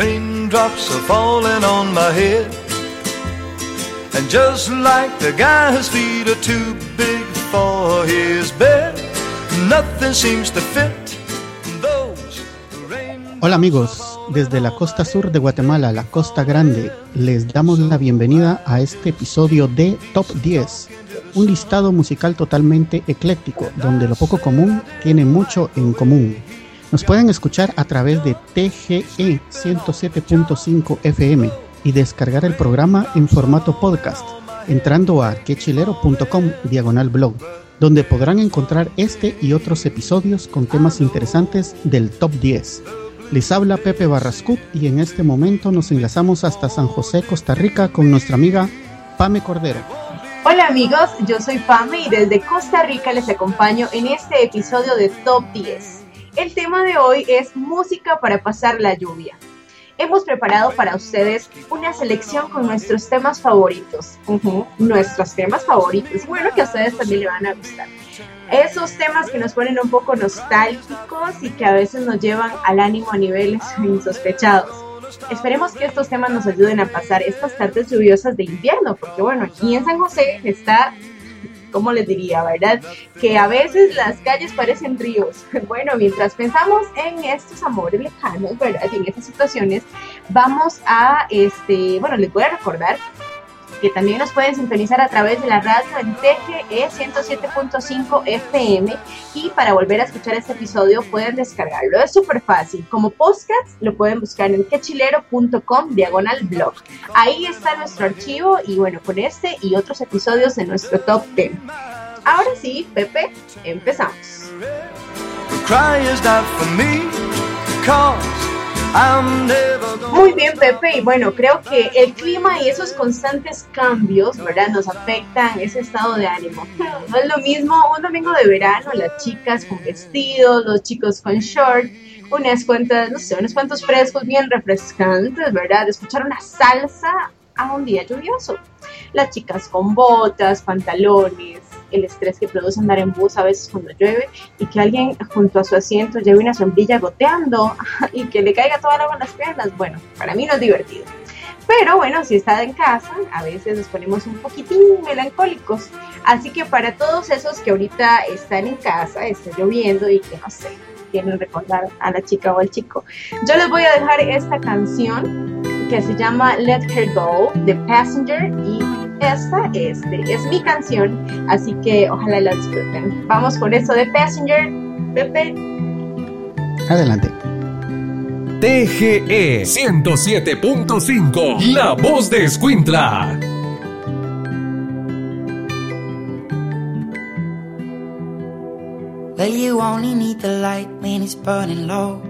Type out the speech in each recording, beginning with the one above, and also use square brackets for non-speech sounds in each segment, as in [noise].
raindrops are falling on my head. And just like the guy whose feet are too big for his bed, nothing seems to fit those Hola amigos, desde la costa sur de Guatemala, la costa grande, les damos la bienvenida a este episodio de Top 10, un listado musical totalmente ecléctico, donde lo poco común tiene mucho en común. Nos pueden escuchar a través de TGE 107.5 FM y descargar el programa en formato podcast entrando a quechilero.com diagonal blog, donde podrán encontrar este y otros episodios con temas interesantes del top 10. Les habla Pepe Barrascut y en este momento nos enlazamos hasta San José, Costa Rica con nuestra amiga Pame Cordero. Hola amigos, yo soy Pame y desde Costa Rica les acompaño en este episodio de Top 10. El tema de hoy es música para pasar la lluvia. Hemos preparado para ustedes una selección con nuestros temas favoritos. nuestros temas favoritos. Bueno, que a ustedes también le van a gustar esos temas que nos ponen un poco nostálgicos y que a veces nos llevan al ánimo a niveles [laughs] insospechados. Esperemos que estos temas nos ayuden a pasar estas tardes lluviosas de invierno, porque bueno, aquí en San José está, ¿cómo les diría, verdad? Que a veces las calles parecen ríos. [laughs] Bueno, mientras pensamos en estos amores lejanos, ¿verdad? Y en estas situaciones, vamos a, este, bueno, les voy a recordar que también nos pueden sintonizar a través de la radio en TGE 107.5 FM y para volver a escuchar este episodio pueden descargarlo. Es súper fácil. Como podcast lo pueden buscar en quechilero.com diagonal blog. Ahí está nuestro archivo y bueno, con este y otros episodios de nuestro top 10. Ahora sí, Pepe, empezamos. Muy bien, Pepe. Y bueno, creo que el clima y esos constantes cambios, ¿verdad? Nos afectan ese estado de ánimo. [laughs] No es lo mismo un domingo de verano, las chicas con vestidos, los chicos con short, unas cuantas, no sé, unos cuantos frescos bien refrescantes, ¿verdad? Escuchar una salsa a un día lluvioso. Las chicas con botas, pantalones, el estrés que produce andar en bus a veces cuando llueve y que alguien junto a su asiento lleve una sombrilla goteando [laughs] y que le caiga toda el agua en las piernas. Bueno, para mí no es divertido. Pero bueno, si está en casa, a veces nos ponemos un poquitín melancólicos. Así que para todos esos que ahorita están en casa, está lloviendo y que no sé, quieren recordar a la chica o al chico, yo les voy a dejar esta canción que se llama Let Her Go de Passenger y esta este, es mi canción, así que ojalá la disfruten. Vamos con eso de Passenger. Pepe. Adelante. TGE 107.5, la voz de Escuintla. Well, you only need the light when it's burning low.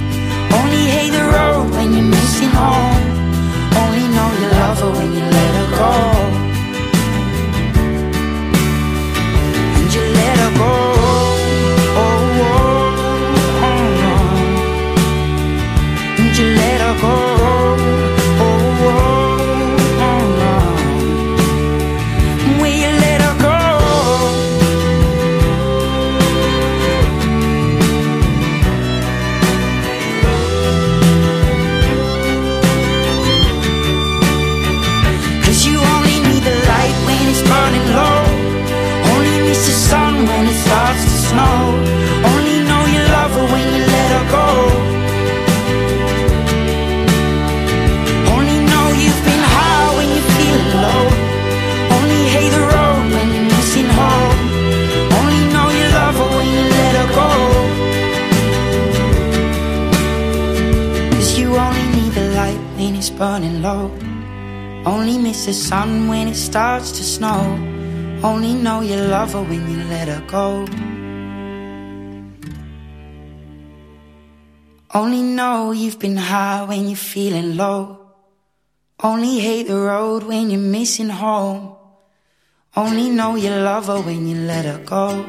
only hate the road when you're missing home. Only know you love her when you let her go. Know you've been high when you're feeling low. Only hate the road when you're missing home. Only know you love her when you let her go.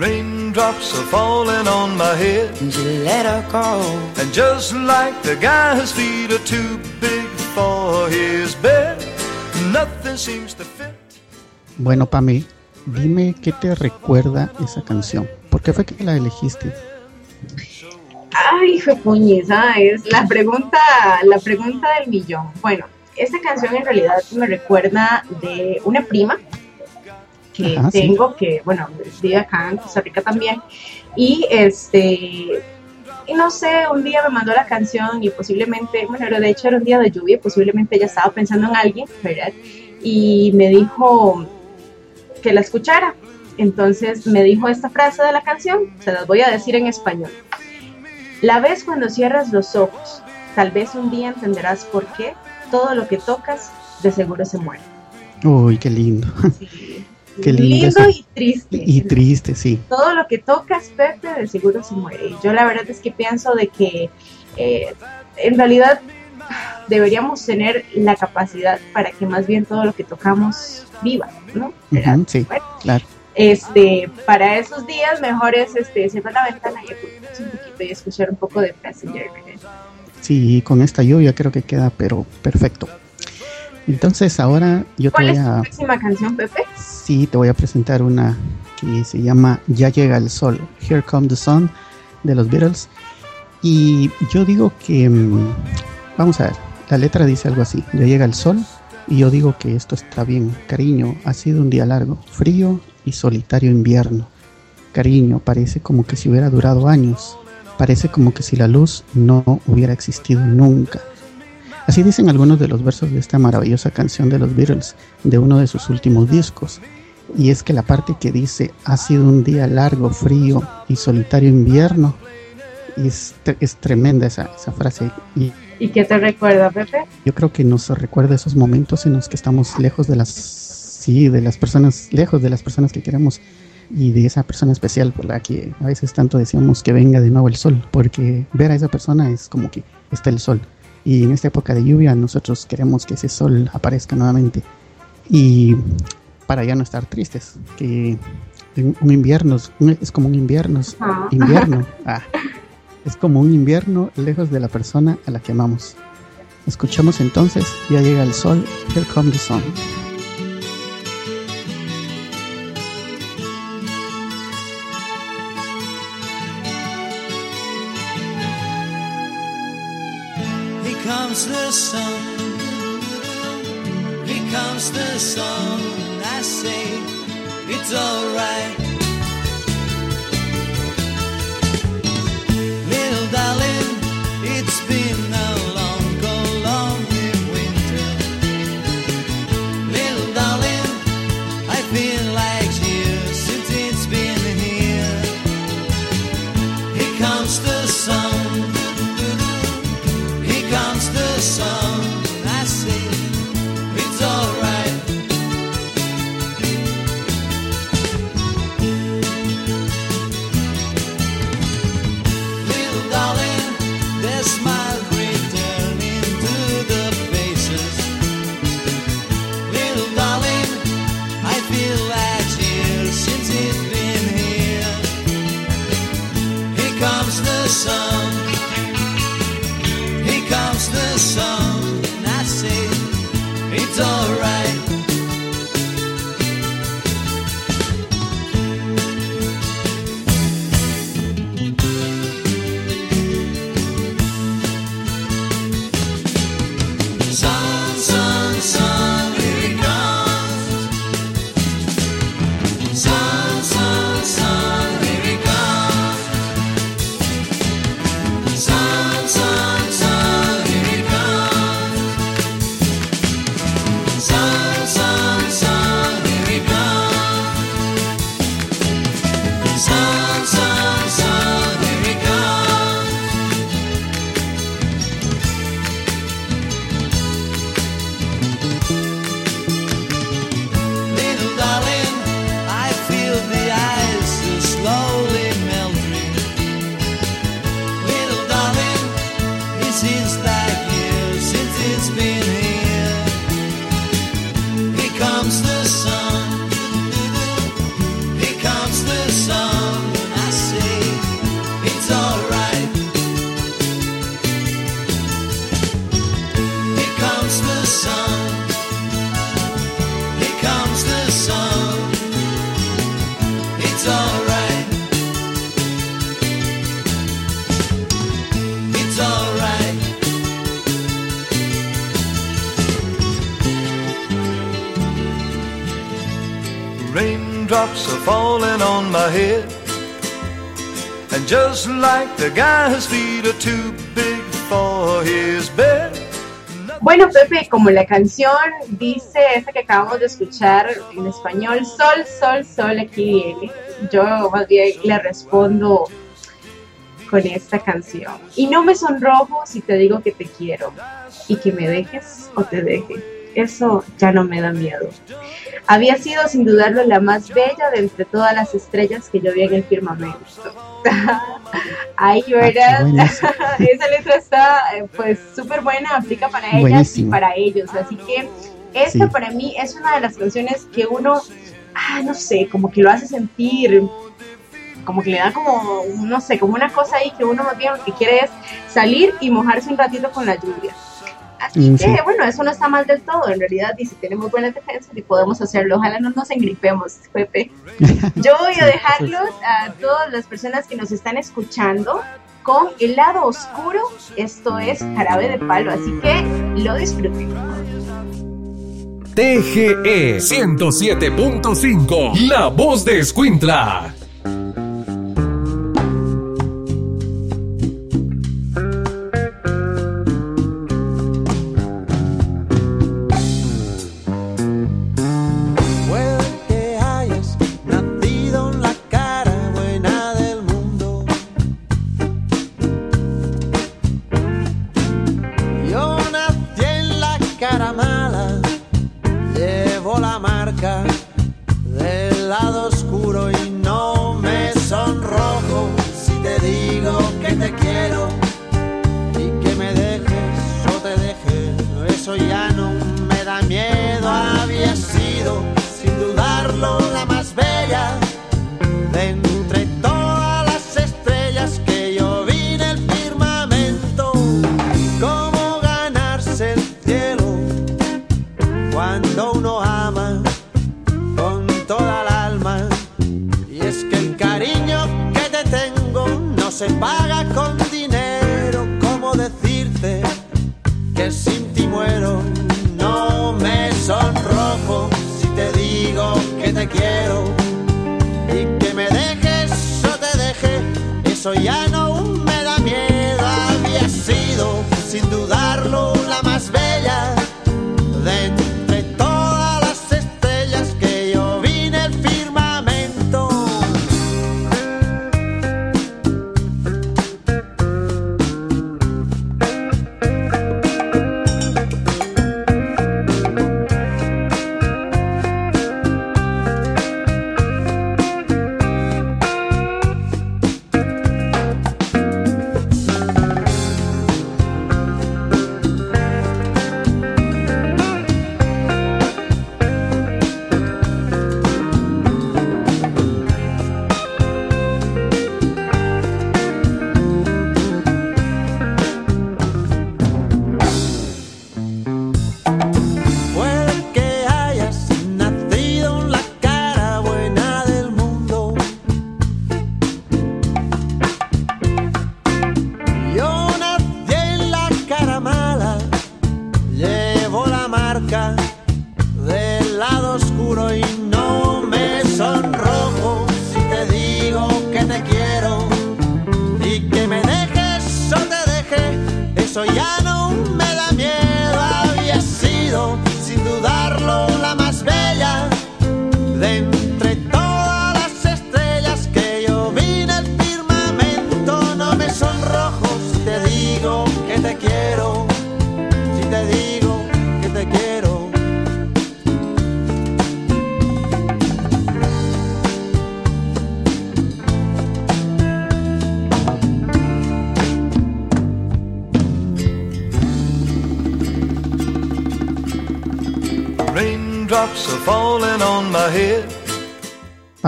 Raindrops are falling on my head. And you let her go. And just like the guy whose feet are too big for his bed, nothing seems to fit. Bueno, Pame, dime qué te recuerda esa canción. ¿Por qué fue que la elegiste? Ay, fue puñeza, es la pregunta, la pregunta del millón. Bueno, esta canción en realidad me recuerda de una prima que Ajá, sí. tengo, que bueno, vive acá en Costa Rica también, y este, y no sé, un día me mandó la canción y posiblemente, bueno, era- de hecho era un día de lluvia, posiblemente ella estaba pensando en alguien, ¿verdad? Y me dijo que la escuchara. Entonces me dijo esta frase de la canción, se las voy a decir en español. La ves cuando cierras los ojos, tal vez un día entenderás por qué todo lo que tocas de seguro se muere. Uy, qué lindo. Sí. [laughs] Qué lindo Lindo y triste. Y triste, sí. todo lo que tocas, Pepe, de seguro se muere. Y yo la verdad es que pienso de que eh, en realidad deberíamos tener la capacidad para que más bien todo lo que tocamos viva, ¿no? Ujú, sí, Bueno, claro. Este, para esos días mejor es este, cerrar la ventana y un poquito y escuchar un poco de Passenger. Sí, con esta lluvia creo que queda, pero perfecto. Entonces ahora yo te ¿Cuál voy es tu próxima canción, Pepe? sí, te voy a presentar una que se llama Ya llega el sol, Here Come the Sun de los Beatles. Y yo digo que, mm, vamos a ver, la letra dice algo así, ya llega el sol y yo digo que esto está bien. Cariño, ha sido un día largo, frío y solitario invierno. Cariño, parece como que si hubiera durado años. Parece como que si la luz no hubiera existido nunca. Así dicen algunos de los versos de esta maravillosa canción de los Beatles, de uno de sus últimos discos. Y es que la parte que dice, ha sido un día largo, frío y solitario invierno, es, es tremenda esa, esa frase. Y ¿Y qué te recuerda, Pepe? yo creo que nos recuerda esos momentos en los que estamos lejos de las, sí, de las personas, lejos de las personas que queremos y de esa persona especial por la que a veces tanto deseamos que venga de nuevo el sol, porque ver a esa persona es como que está el sol. Y en esta época de lluvia nosotros queremos que ese sol aparezca nuevamente. Y para ya no estar tristes, que un invierno es- como un invierno, Ah. invierno, [laughs] ah, es como un invierno lejos de la persona a la que amamos. Escuchamos entonces, ya llega el sol, here comes the sun. The guy, his feet are too big for his bed. Bueno, Pepe, como la canción dice, esta que acabamos de escuchar en español, Sol, Sol, Sol, aquí viene. Yo más bien le respondo con esta canción. Y no me sonrojo si te digo que te quiero y que me dejes o te deje. Eso ya no me da miedo. Había sido sin dudarlo la más bella de entre todas las estrellas que yo vi en el firmamento. Ay, ¿verdad? buenísimo. Esa letra está eh, pues súper buena, aplica para ellas Buenísimo. y para ellos. Así que esta Sí. para mí es una de las canciones que uno, ah, no sé, como que lo hace sentir, como que le da como, no sé, como una cosa ahí que uno más bien lo que quiere es salir y mojarse un ratito con la lluvia. Así Mm, que, sí. bueno, eso no está mal del todo, en realidad, y si tenemos buenas defensas y podemos hacerlo, ojalá no nos engripemos, [laughs] Pepe. [laughs] Yo voy a dejarlos a todas las personas que nos están escuchando con el lado oscuro, esto es jarabe de palo, así que lo disfruten. TGE 107.5, la voz de Escuintla.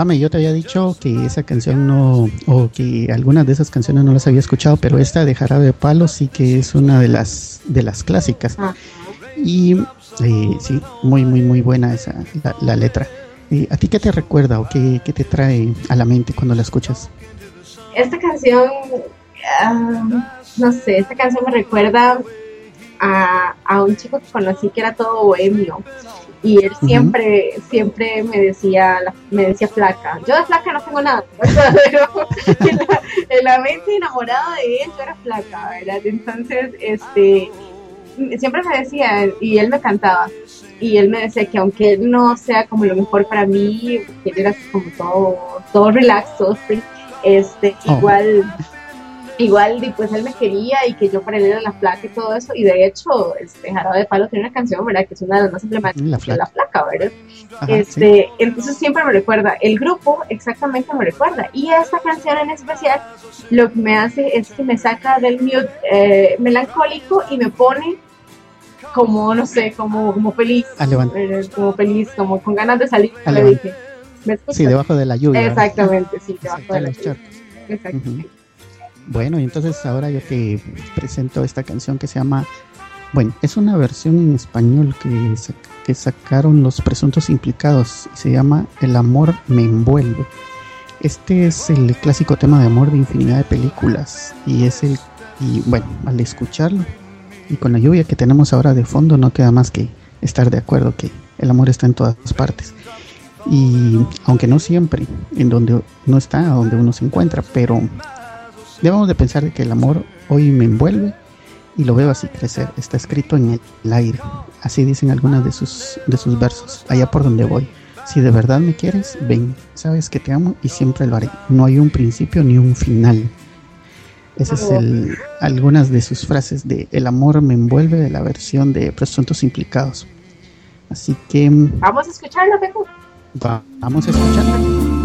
Pame, yo te había dicho que esa canción no, o que algunas de esas canciones no las había escuchado, pero esta de Jarabe de Palo sí que es una de las de las clásicas. Y eh, sí, muy, muy, muy buena esa, la, la letra. Eh, ¿A ti qué te recuerda o qué, qué te trae a la mente cuando la escuchas? Esta canción, ah, no sé, esta canción me recuerda a, a un chico que conocí que era todo bohemio. Y él siempre, siempre me decía, me decía flaca. Yo de flaca no tengo nada, [laughs] pero en la, en la mente enamorada de él yo era flaca, ¿verdad? Entonces, este, siempre me decía, y él me cantaba, y él me decía que aunque él no sea como lo mejor para mí, que él era como todo, todo relax, todo free, este, Oh. igual, igual, pues él me quería y que yo para él era la flaca y todo eso, y de hecho, este, Jarabe de Palo tiene una canción, ¿verdad? Que es una de las más emblemáticas La de la flaca, ¿verdad? Ajá, sí. este, entonces siempre me recuerda, el grupo exactamente me recuerda. Y esta canción en especial lo que me hace es que me saca del mute eh, melancólico y me pone como, no sé, como, como feliz, eh, como feliz, como con ganas de salir. Sí, debajo de la lluvia. Exactamente, sí, debajo de la lluvia. Exactamente. Bueno, y entonces ahora yo te presento esta canción que se llama, bueno, es una versión en español que, que sacaron los presuntos implicados se llama El amor me envuelve. Este es el clásico tema de amor de infinidad de películas y es el y bueno, al escucharlo y con la lluvia que tenemos ahora de fondo no queda más que estar de acuerdo que el amor está en todas partes. Y aunque no siempre, en donde no está, donde uno se encuentra, pero Debemos de pensar que el amor hoy me envuelve y lo veo así crecer. Está escrito en el aire. Así dicen algunas de sus, de sus versos. Allá por donde voy. Si de verdad me quieres, ven. Sabes que te amo y siempre lo haré. No hay un principio ni un final. Esa es el, algunas de sus frases de El amor me envuelve de la versión de Presuntos Implicados. Así que mm, Vamos a escucharlo, vamos a escucharla.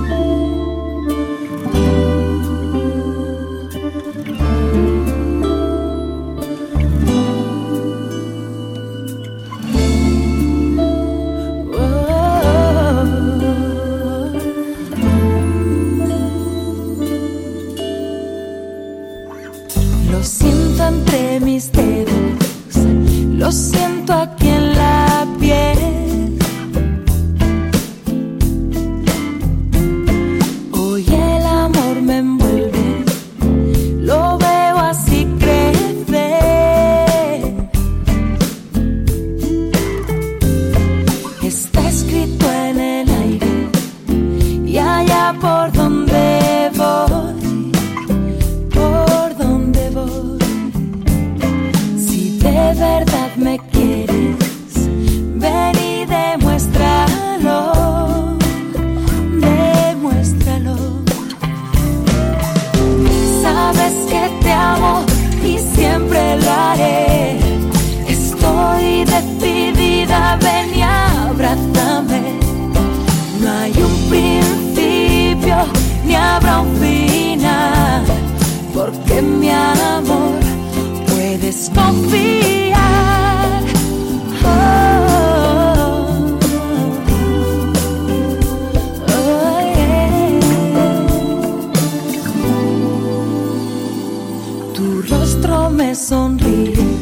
Sonríe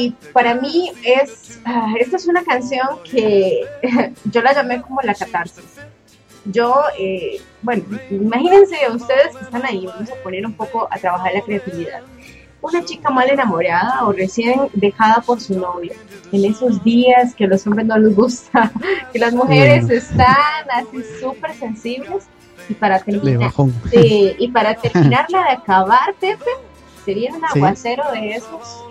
y para mí es, ah, esta es una canción que [laughs] yo la llamé como la catarsis. Yo, eh, bueno, imagínense ustedes que están ahí, vamos a poner un poco a trabajar la creatividad. Una chica mal enamorada o recién dejada por su novio, en esos días que a los hombres no les gusta, [laughs] que las mujeres están así súper sensibles, y para terminar, sí, y para terminarla de acabar, Pepe, sería un [laughs] aguacero de esos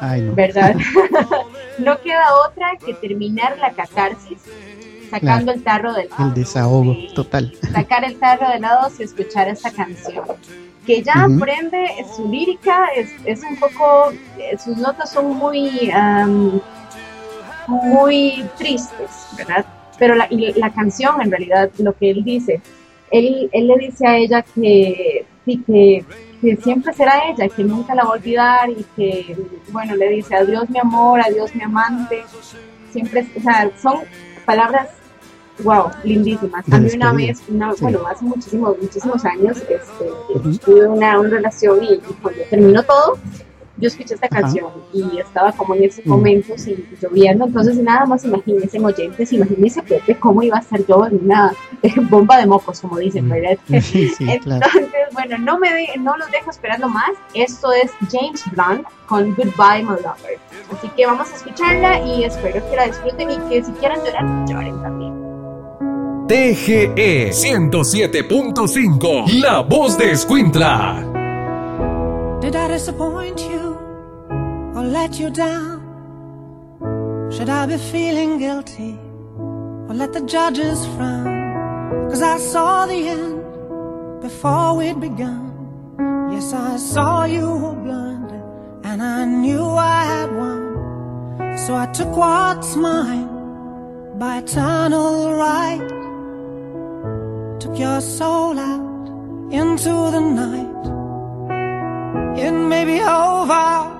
Ay, no. ¿verdad? [laughs] [laughs] no queda otra que terminar la catarsis sacando el tarro del lado. El desahogo total. Sacar el tarro de lado y escuchar esta canción. Que ya aprende su lírica, es, es un poco, eh, sus notas son muy, muy tristes, ¿verdad? Pero la, y la canción, en realidad, lo que él dice, él, él le dice a ella que, sí, que, que siempre será ella, que nunca la va a olvidar y que, bueno, le dice adiós mi amor, adiós mi amante. Siempre, o sea, son palabras, wow, lindísimas. A mí una vez, una, sí. bueno, hace muchísimos, muchísimos años, este, Ujú. tuve una, una relación y, y cuando terminó todo, yo escuché esta Ajá. canción y estaba como en esos Mm. momentos y lloviendo, entonces nada más imagínense en oyentes, imagínense Pepe cómo iba a estar yo en una [laughs] eh, bomba de mocos, como dicen, Mm. ¿verdad? [laughs] Sí, sí, [laughs] claro. Entonces, bueno, no me de- no los dejo esperando más. Esto es James Blunt con Goodbye My Lover. Así que vamos a escucharla y espero que la disfruten y que si quieren llorar, lloren también. TGE 107.5, la voz de Escuintla. Did I disappoint you let you down? Should I be feeling guilty or let the judges frown? Cause I saw the end before we'd begun. Yes, I saw you were blinded and I knew I had won. So I took what's mine by eternal right. Took your soul out into the night. It may be over,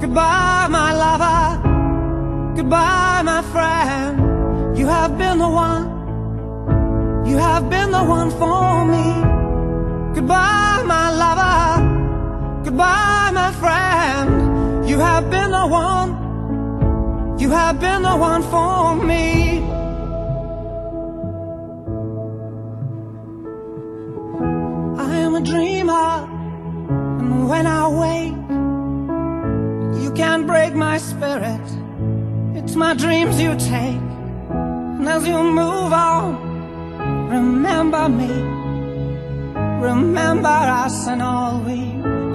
Goodbye, my lover. Goodbye, my friend. You have been the one. You have been the one for me. Goodbye, my lover. Goodbye, my friend. You have been the one. You have been the one for me. I am a dreamer, and when I wake, you can't break my spirit. It's my dreams you take, and as you move on, remember me. Remember us and all we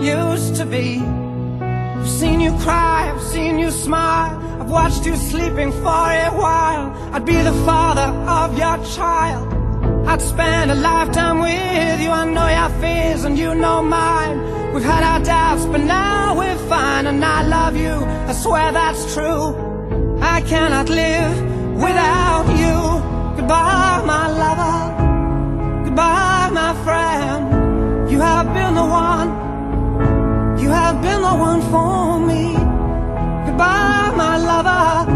used to be. I've seen you cry, I've seen you smile. I've watched you sleeping for a while. I'd be the father of your child. I'd spend a lifetime with you. I know your fears and you know mine. We've had our doubts, but now we're fine. And I love you, I swear that's true. I cannot live without you. Goodbye, my lover. Goodbye, my friend. You have been the one. You have been the one for me. Goodbye, my lover.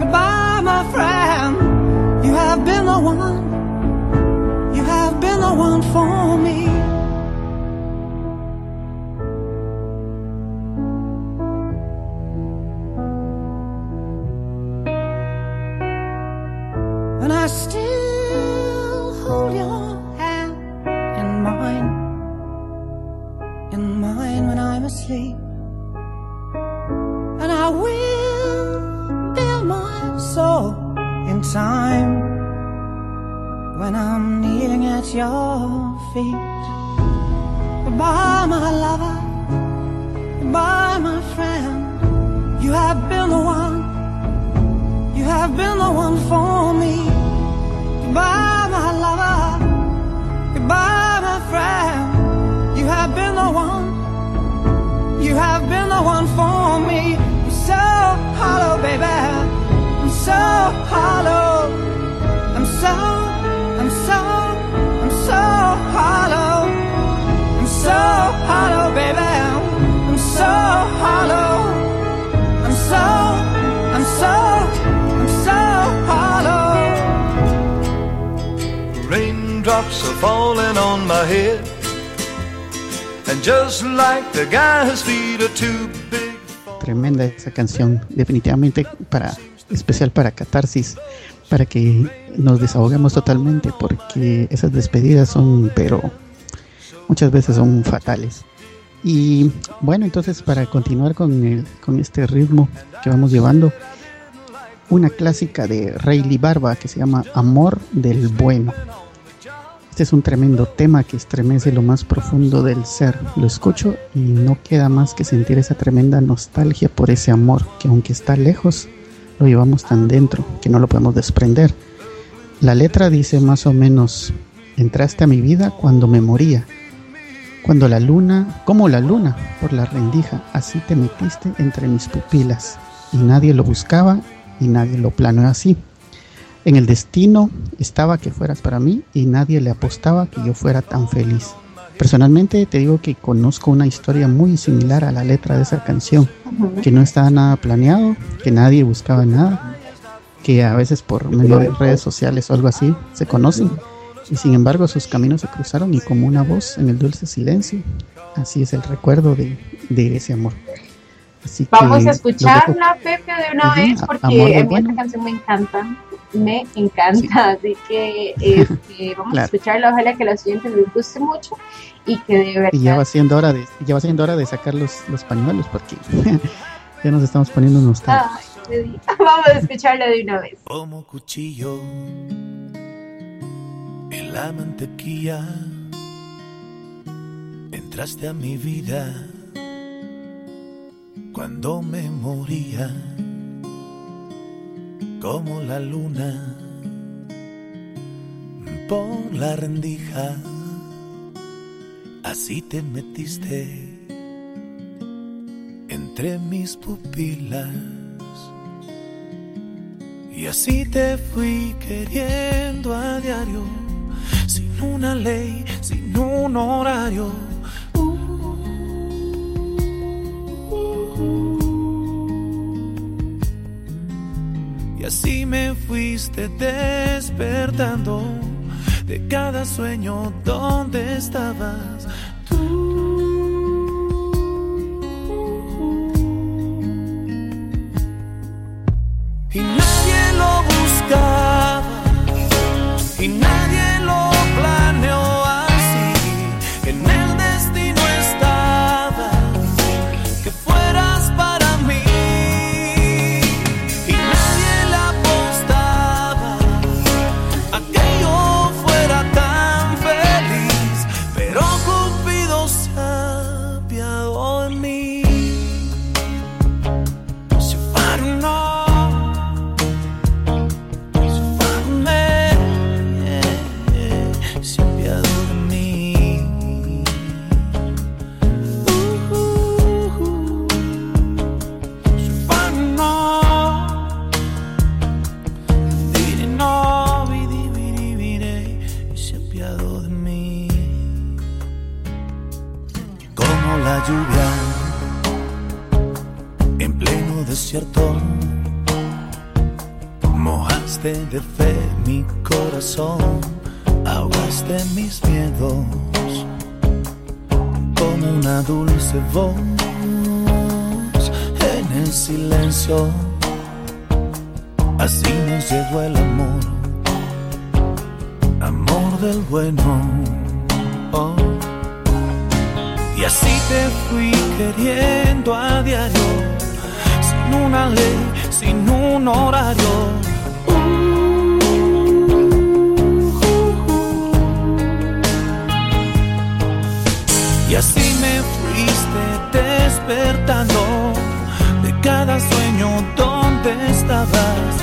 Goodbye, my friend. You have been the one. You have been the one for me. I still hold your hand in mine, in mine when I'm asleep. And I will build my soul in time when I'm kneeling at your feet. Goodbye, my lover. Goodbye, my friend. You have been the one. You have been the one for me. Goodbye, my lover. Goodbye, my friend. You have been the one. You have been the one for me. I'm so hollow, baby. I'm so hollow. I'm so, I'm so, I'm so hollow. I'm so hollow, baby. I'm so hollow. I'm so, I'm so. Tremenda esa canción, definitivamente para especial para catarsis, para que nos desahogamos totalmente, porque esas despedidas son, pero muchas veces son fatales. Y bueno, entonces para continuar con, el- con este ritmo que vamos llevando, una clásica de Rayleigh Barba que se llama Amor del Bueno. Este es un tremendo tema que estremece lo más profundo del ser. Lo escucho y no queda más que sentir esa tremenda nostalgia por ese amor que aunque está lejos, lo llevamos tan dentro que no lo podemos desprender. La letra dice más o menos, entraste a mi vida cuando me moría, cuando la luna, como la luna, por la rendija, así te metiste entre mis pupilas, y nadie lo buscaba y nadie lo planeó así. En el destino estaba que fueras para mí y nadie le apostaba que yo fuera tan feliz. Personalmente te digo que conozco una historia muy similar a la letra de esa canción, que no estaba nada planeado, que nadie buscaba nada, que a veces por medio de redes sociales o algo así se conocen y sin embargo sus caminos se cruzaron y como una voz en el dulce silencio, así es el recuerdo de, de ese amor. Así Vamos que a escucharla, Pepe, de una vez, porque a mí Bueno. esta canción me encanta. Me encanta, así que [laughs] este, vamos a escucharla. Ojalá que a los oyentes les guste mucho y que de verdad. Y ya va siendo hora de, ya va siendo hora de sacar los, los pañuelos porque [laughs] ya nos estamos poniendo nostálgicos. Di- [laughs] Vamos a escucharla de una vez. como cuchillo en la mantequilla. Entraste a mi vida cuando me moría, como la luna por la rendija. Así te metiste entre mis pupilas. Y así te fui queriendo a diario, sin una ley, sin un horario. Fuiste despertando de cada sueño donde estabas Mojaste de fe mi corazón, ahogaste mis miedos como una dulce voz en el silencio. Así nos llegó el amor, amor del bueno. Oh. Y así te fui queriendo a diario, una ley, sin un horario. Y así me fuiste despertando de cada sueño donde estabas.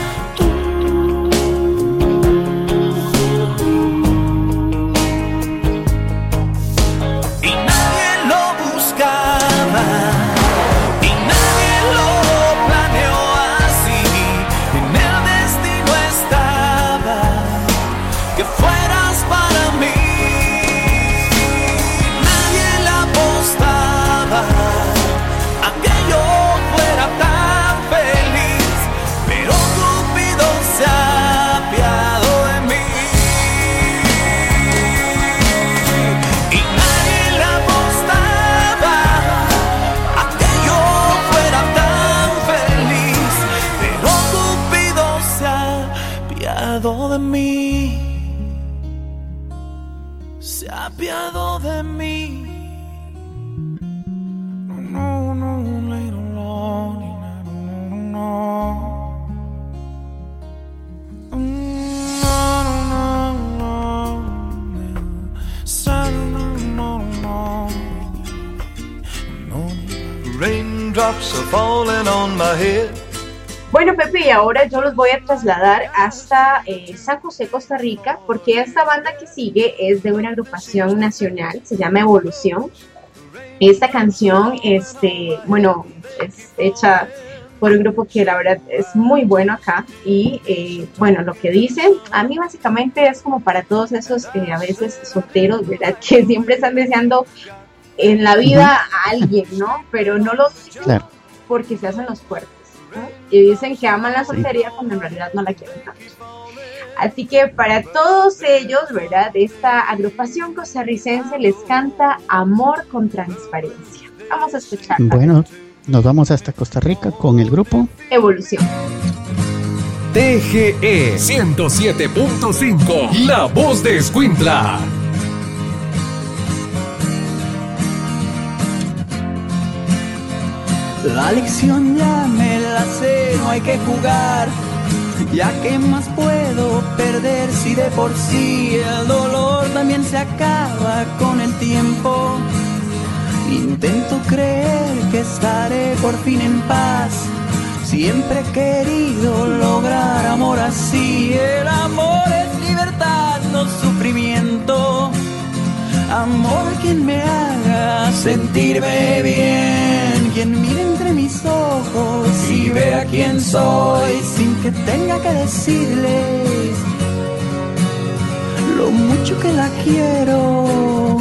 Bueno, Pepe, y ahora yo los voy a trasladar hasta eh, San José, Costa Rica, porque esta banda que sigue es de una agrupación nacional, se llama Evolución. Esta canción, este, bueno, es hecha por un grupo que la verdad es muy bueno acá y eh, bueno, lo que dicen, a mí básicamente es como para todos esos eh, a veces solteros, ¿verdad? [laughs] Que siempre están deseando en la vida a alguien, ¿no? Pero no lo dicen Claro. porque se hacen los fuertes. ¿no? Y dicen que aman la soltería cuando en realidad no la quieren tanto. Así que para todos ellos, ¿verdad? Esta agrupación costarricense les canta Amor con Transparencia. Vamos a escuchar Bueno, nos vamos hasta Costa Rica con el grupo. Evolución. TGE 107.5, la voz de Escuintla. La lección ya me la sé, no hay que jugar. Ya que más puedo perder si de por sí el dolor también se acaba con el tiempo. Intento creer que estaré por fin en paz. Siempre he querido lograr amor así. El amor es libertad, no sufrimiento. Amor quien me haga sentirme bien, quien mire entre mis ojos y vea quién soy sin que tenga que decirles lo mucho que la quiero,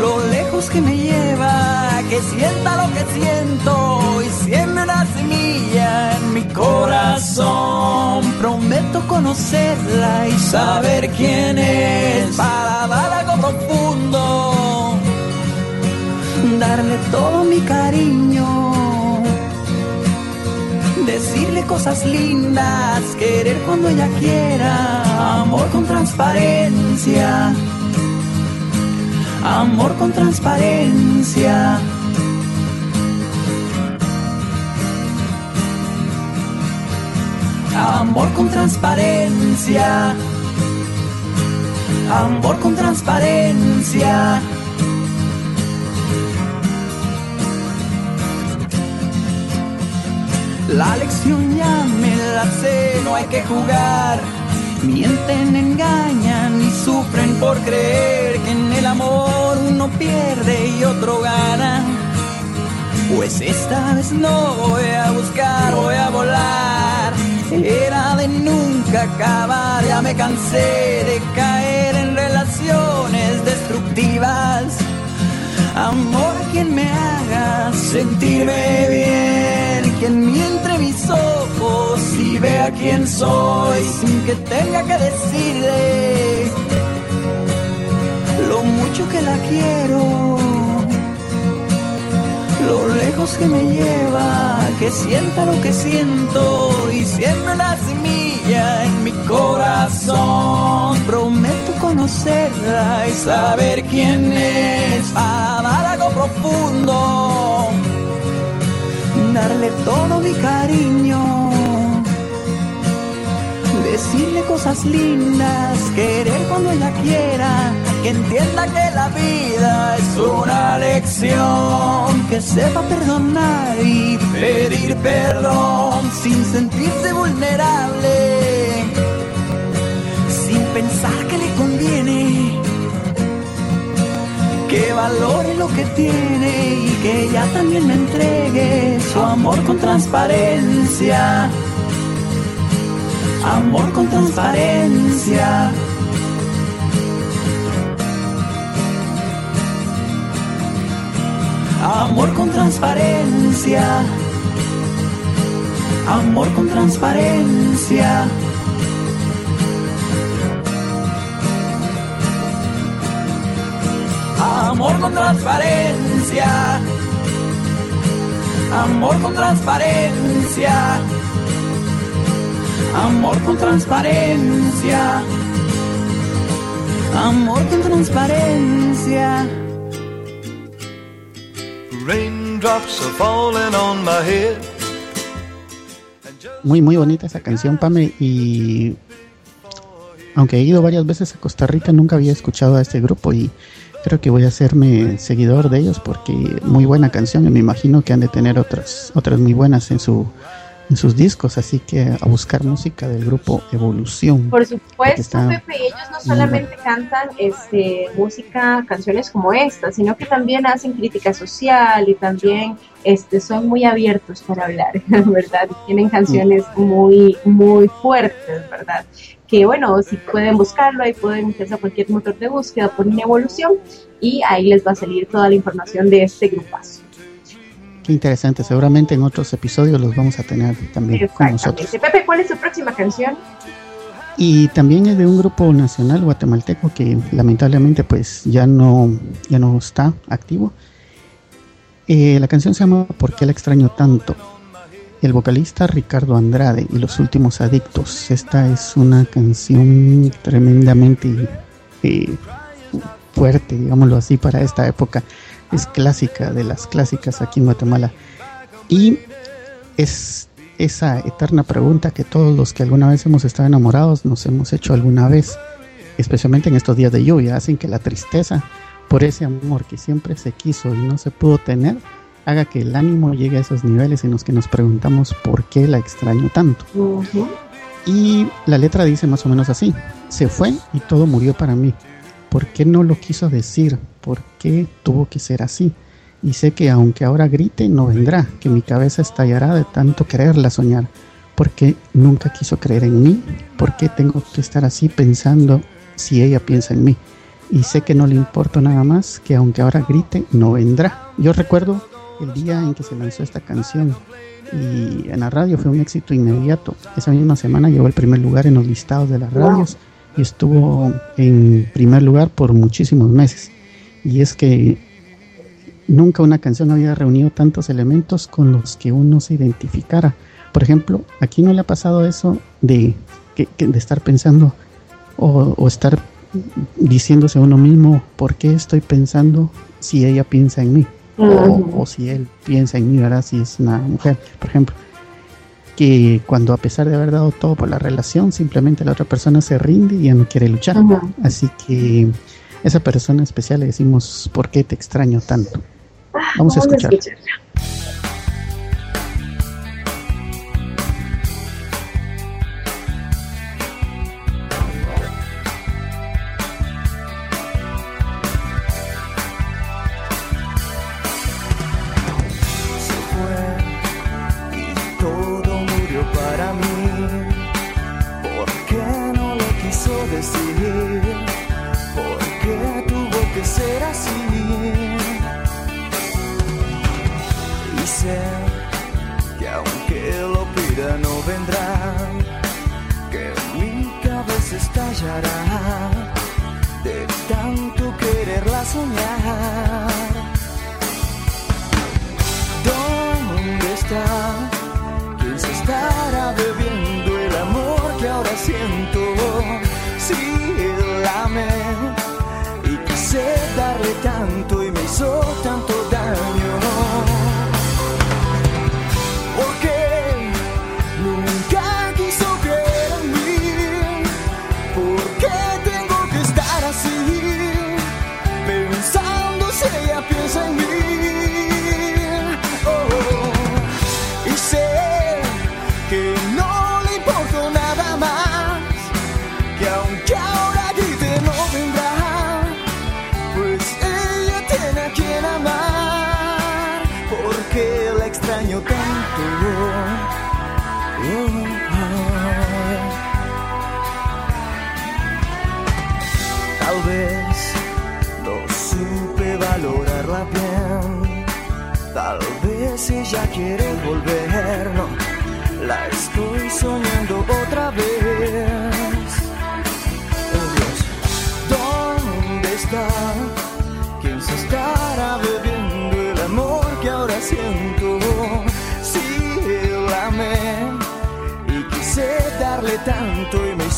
lo lejos que me lleva, que sienta lo que siento y siembre una semilla en mi corazón. Prometo conocerla y saber quién es para dar algo profundo, darle todo mi cariño. Decirle cosas lindas, querer cuando ella quiera, amor con transparencia, amor con transparencia. Amor con transparencia. Amor con transparencia. La lección ya me la sé, no hay que jugar. Mienten, engañan y sufren por creer que en el amor uno pierde y otro gana. Pues esta vez no voy a buscar, voy a volar. Era de nunca acabar, ya me cansé de caer en relaciones destructivas. Amor quien me haga sentirme bien, quien miente mis ojos y vea quién soy sin que tenga que decirle lo mucho que la quiero lo lejos que me lleva, que sienta lo que siento y siempre una semilla en mi corazón. Prometo conocerla y saber quién es, dar algo profundo, darle todo mi cariño. Decirle cosas lindas, querer cuando ella quiera, que entienda que la vida es una lección, que sepa perdonar y pedir perdón sin sentirse vulnerable, sin pensar que le conviene, que valore lo que tiene y que ella también me entregue su amor con transparencia. Amor con transparencia. Amor con transparencia. Amor con transparencia. Amor con transparencia. Amor con transparencia. Amor con transparencia. amor con transparencia. Raindrops are falling on my head. Muy, muy bonita esa canción, Pame. Y aunque he ido varias veces a Costa Rica, nunca había escuchado a este grupo y creo que voy a hacerme seguidor de ellos porque muy buena canción y me imagino que han de tener otras, otras muy buenas en su en sus discos, así que a buscar música del grupo Evolución. Por supuesto, Pepe, ellos no solamente cantan este, música, canciones como esta, sino que también hacen crítica social y también este, son muy abiertos para hablar, [laughs] ¿verdad? Tienen canciones muy, muy fuertes, ¿verdad? Que bueno, si pueden buscarlo, ahí pueden meterse a cualquier motor de búsqueda, ponen Evolución y ahí les va a salir toda la información de este grupazo. Qué interesante, seguramente en otros episodios los vamos a tener también con nosotros. Pepe, ¿cuál es su próxima canción? Y también es de un grupo nacional guatemalteco que lamentablemente pues ya no, ya no está activo. Eh, la canción se llama ¿Por qué la extraño tanto? El vocalista Ricardo Andrade y los últimos adictos. Esta es una canción tremendamente eh, fuerte, digámoslo así, para esta época es clásica de las clásicas aquí en Guatemala. Y es esa eterna pregunta que todos los que alguna vez hemos estado enamorados nos hemos hecho alguna vez, especialmente en estos días de lluvia, hacen que la tristeza por ese amor que siempre se quiso y no se pudo tener, haga que el ánimo llegue a esos niveles en los que nos preguntamos por qué la extraño tanto. Y la letra dice más o menos así, se fue y todo murió para mí. ¿Por qué no lo quiso decir? ¿Por qué tuvo que ser así? Y sé que aunque ahora grite, no vendrá, que mi cabeza estallará de tanto quererla soñar. ¿Por qué nunca quiso creer en mí? ¿Por qué tengo que estar así pensando si ella piensa en mí? Y sé que no le importa nada más, que aunque ahora grite, no vendrá. Yo recuerdo el día en que se lanzó esta canción y en la radio fue un éxito inmediato. Esa misma semana llegó el primer lugar en los listados de las radios y estuvo en primer lugar por muchísimos meses. Y es que nunca una canción había reunido tantos elementos con los que uno se identificara. Por ejemplo, aquí no le ha pasado eso de, de estar pensando o, estar diciéndose a uno mismo por qué estoy pensando si ella piensa en mí o, o, si él piensa en mí, ¿verdad? Si es una mujer, por ejemplo que cuando a pesar de haber dado todo por la relación, simplemente la otra persona se rinde y ya no quiere luchar. Así que esa persona especial le decimos, ¿por qué te extraño tanto? Vamos, a escuchar. tanto y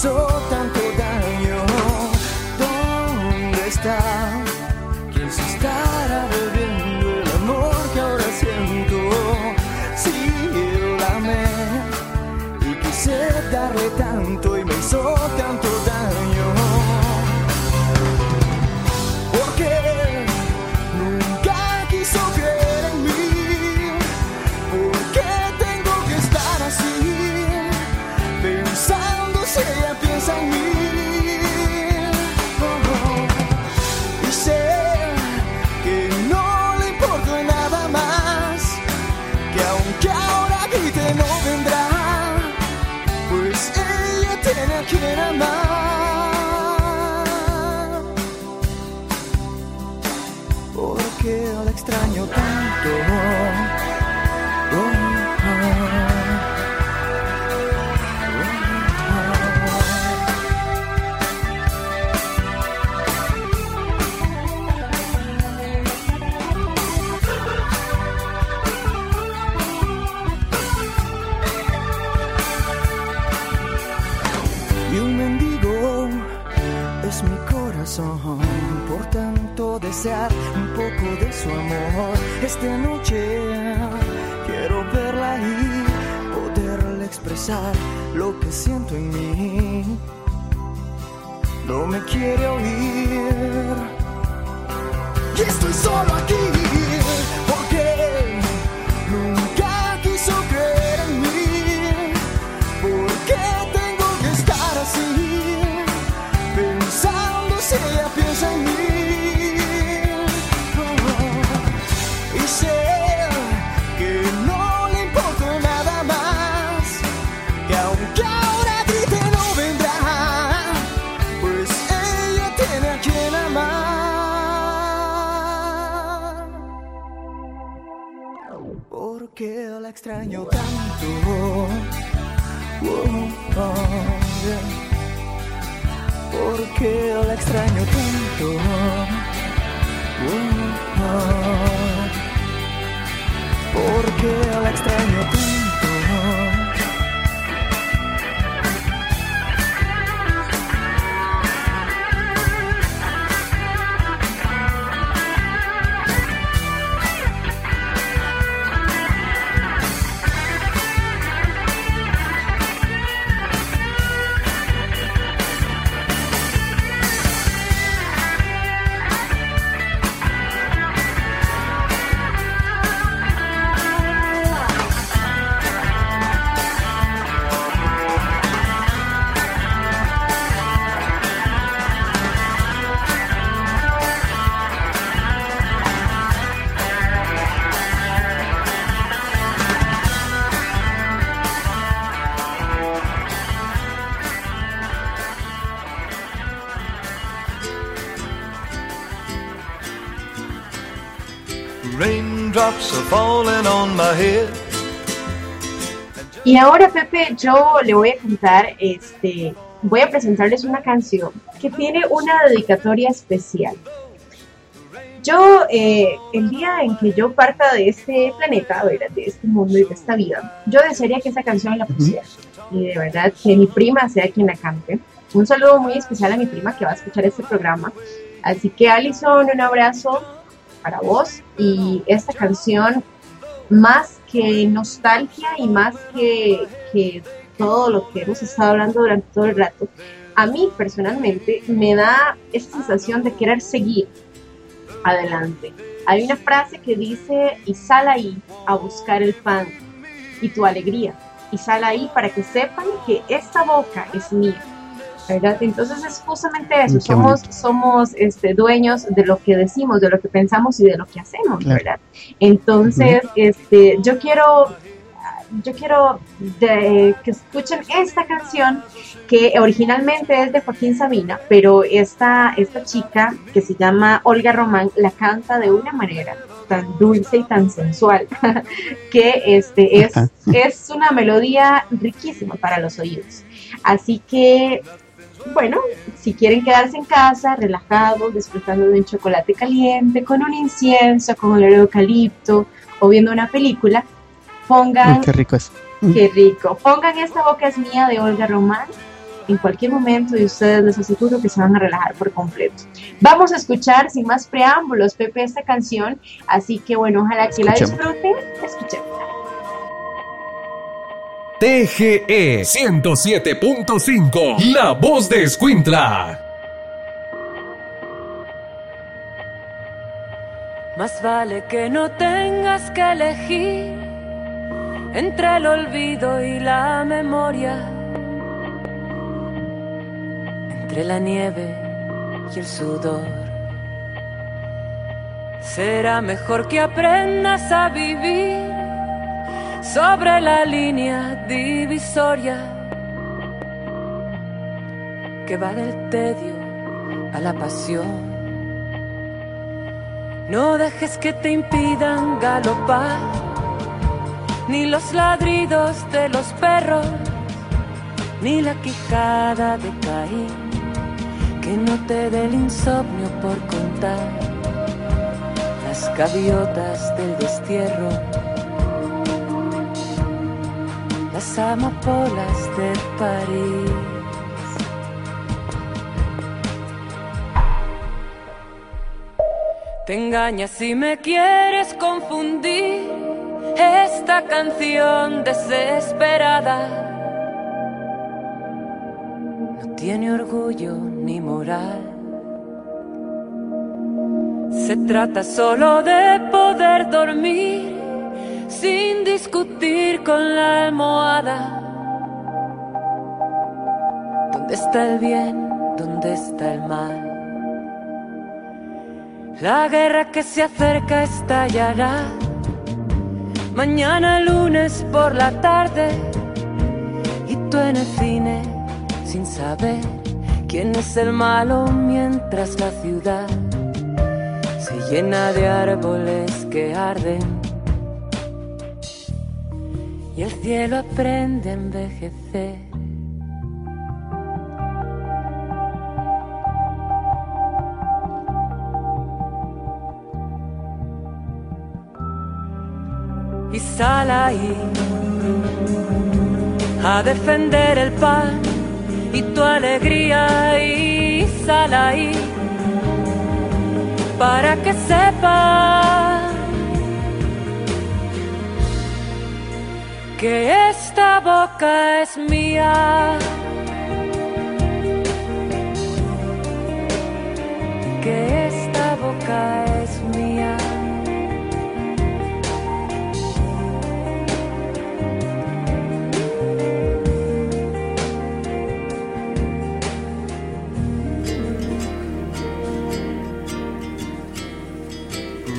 hizo tanto daño? ¿Dónde está? ¿Quién se estará bebiendo el amor que ahora siento? Si sí, la amé y quise darle tanto y me hizo tanto daño. De su amor. Esta noche quiero verla y poderle expresar lo que siento en mí. No me quiere oír Y ahora, Pepe, yo le voy a contar, este, voy a presentarles una canción que tiene una dedicatoria especial. Yo, eh, el día en que yo parta de este planeta, ¿verdad? de este mundo y de esta vida, yo desearía que esa canción la pusiera. Y de verdad, que mi prima sea quien la cante. Un saludo muy especial a mi prima que va a escuchar este programa. Así que, Alison, un abrazo para vos. Y esta canción, más que nostalgia y más que, que todo lo que hemos estado hablando durante todo el rato, a mí personalmente me da esa sensación de querer seguir adelante. Hay una frase que dice, y sal ahí a buscar el pan y tu alegría, y sal ahí para que sepan que esta boca es mía. ¿Verdad? Entonces es justamente eso, Qué somos, somos este, dueños de lo que decimos, de lo que pensamos y de lo que hacemos, Claro. ¿verdad? Entonces, este, yo quiero, yo quiero de- que escuchen esta canción que originalmente es de Joaquín Sabina, pero esta, esta chica que se llama Olga Román la canta de una manera tan dulce y tan sensual [laughs] que este es, es una melodía riquísima para los oídos. Así que, bueno, si quieren quedarse en casa, relajados, disfrutando de un chocolate caliente, con un incienso, con el eucalipto o viendo una película, pongan qué rico es. Qué rico. Pongan esta boca es mía de Olga Román en cualquier momento y ustedes les aseguro que se van a relajar por completo. Vamos a escuchar sin más preámbulos, Pepe, esta canción. Así que bueno, ojalá que la disfruten. Escuchemos. TGE 107.5, La Voz de Escuintla. Más vale que no tengas que elegir entre el olvido y la memoria, entre la nieve y el sudor. Será mejor que aprendas a vivir sobre la línea divisoria que va del tedio a la pasión. No dejes que te impidan galopar, ni los ladridos de los perros, ni la quijada de Caín, que no te dé el insomnio por contar las gaviotas del destierro, las amapolas de París. Te engañas si me quieres confundir esta canción desesperada. No tiene orgullo ni moral. Se trata solo de poder dormir sin discutir con la almohada. ¿Dónde está el bien? ¿Dónde está el mal? La guerra que se acerca estallará. Mañana lunes por la tarde. Y tú en el cine sin saber quién es el malo mientras la ciudad se llena de árboles que arden. Y el cielo aprende a envejecer. y sal ahí a defender el pan y tu alegría y sal ahí para que sepa que esta boca es mía. Que esta boca es mía.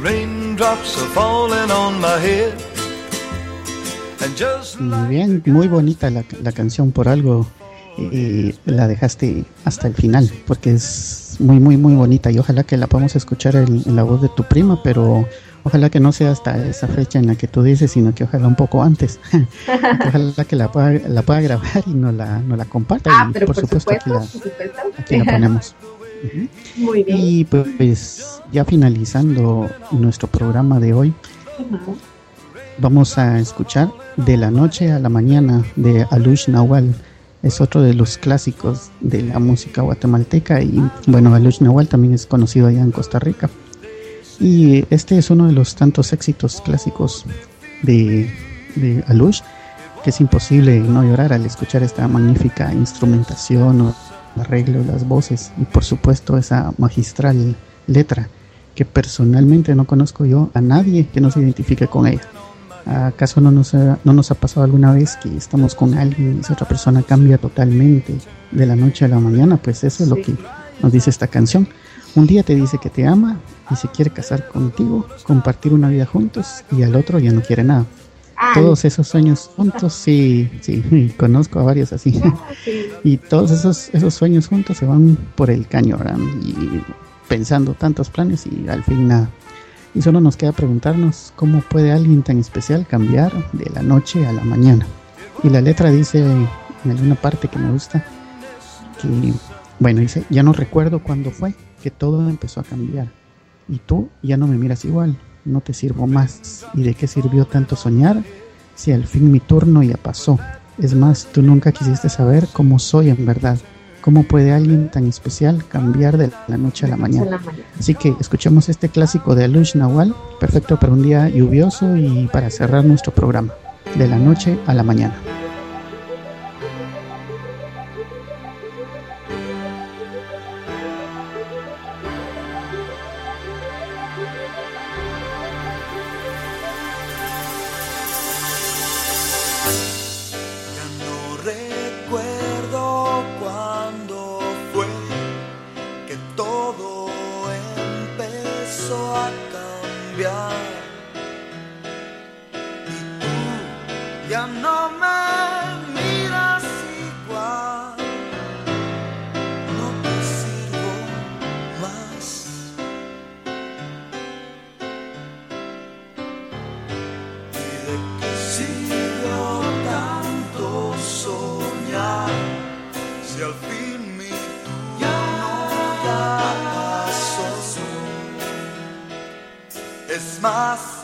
Raindrops are falling on my head. Muy bien, muy bonita la, la canción por algo. eh, la dejaste hasta el final porque es muy muy muy bonita y ojalá que la podamos escuchar en, en la voz de tu prima pero ojalá que no sea hasta esa fecha en la que tú dices sino que ojalá un poco antes [laughs] ojalá que la pueda, la pueda grabar y no la, no la comparta Ah, y pero por, por supuesto, supuesto, aquí, la, aquí la ponemos Ujú. [laughs] Muy bien. y pues ya finalizando nuestro programa de hoy Ujú. Vamos a escuchar De la noche a la mañana de Alush Nahual. Es otro de los clásicos de la música guatemalteca y bueno, Alush Nahual también es conocido allá en Costa Rica. Y este es uno de los tantos éxitos clásicos de, de Alush que es imposible no llorar al escuchar esta magnífica instrumentación o arreglo las voces y por supuesto esa magistral letra que personalmente no conozco yo a nadie que no se identifique con ella. ¿Acaso no nos, ha, no nos ha pasado alguna vez que estamos con alguien y esa otra persona cambia totalmente de la noche a la mañana? Pues eso es lo que nos dice esta canción. Un día te dice que te ama y se quiere casar contigo, compartir una vida juntos y al otro ya no quiere nada. Ay, Todos esos sueños juntos, sí, sí, [laughs] conozco a varios así. sí. [laughs] Y todos esos, esos sueños juntos se van por el caño, ¿verdad? Y pensando tantos planes y al fin nada. Y solo nos queda preguntarnos cómo puede alguien tan especial cambiar de la noche a la mañana. Y la letra dice en alguna parte que me gusta que, bueno, dice, ya no recuerdo cuándo fue que todo empezó a cambiar. Y tú ya no me miras igual, no te sirvo más. ¿Y de qué sirvió tanto soñar si al fin mi turno ya pasó? Es más, tú nunca quisiste saber cómo soy en verdad. ¿Cómo puede alguien tan especial cambiar de la noche a la mañana? Así que escuchemos este clásico de Alush Nahual, perfecto para un día lluvioso y para cerrar nuestro programa, de la noche a la mañana. Es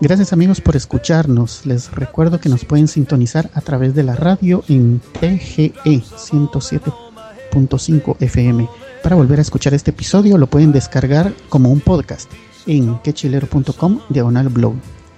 Gracias amigos por escucharnos. Les recuerdo que nos pueden sintonizar a través de la radio en TGE 107.5 FM. Para volver a escuchar este episodio lo pueden descargar como un podcast en quechilero.com diagonal blog.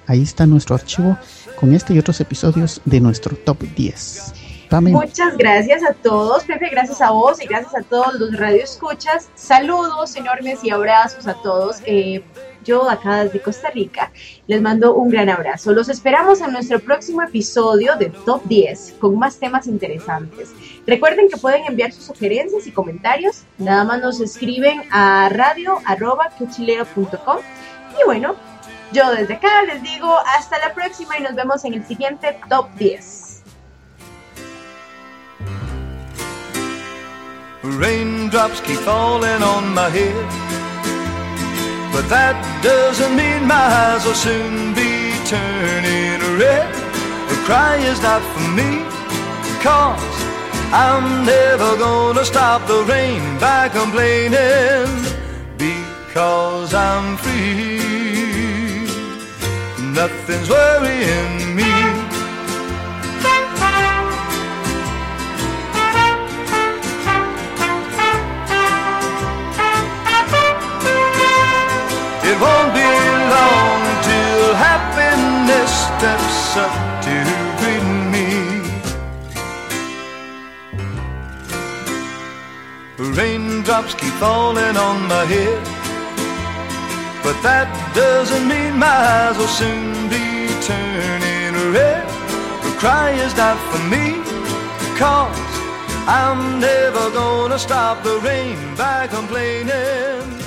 Ahí está nuestro archivo con este y otros episodios de nuestro top 10. Muchas gracias a todos, Pepe, gracias a vos y gracias a todos los radioescuchas. Saludos enormes y abrazos a todos. Eh, yo acá desde Costa Rica les mando un gran abrazo. Los esperamos en nuestro próximo episodio de Top 10 con más temas interesantes. Recuerden que pueden enviar sus sugerencias y comentarios. Nada más nos escriben a radio.quechilero.com. Y bueno, yo desde acá les digo hasta la próxima y nos vemos en el siguiente Top 10. Raindrops keep falling on my head. But that doesn't mean my eyes will soon be turning red. The cry is not for me, cause I'm never gonna stop the rain by complaining, because I'm free. Nothing's worrying me. Won't be long till happiness steps up to greet me. Raindrops keep falling on my head, but that doesn't mean my eyes will soon be turning red. The cry is not for me, cause I'm never gonna stop the rain by complaining.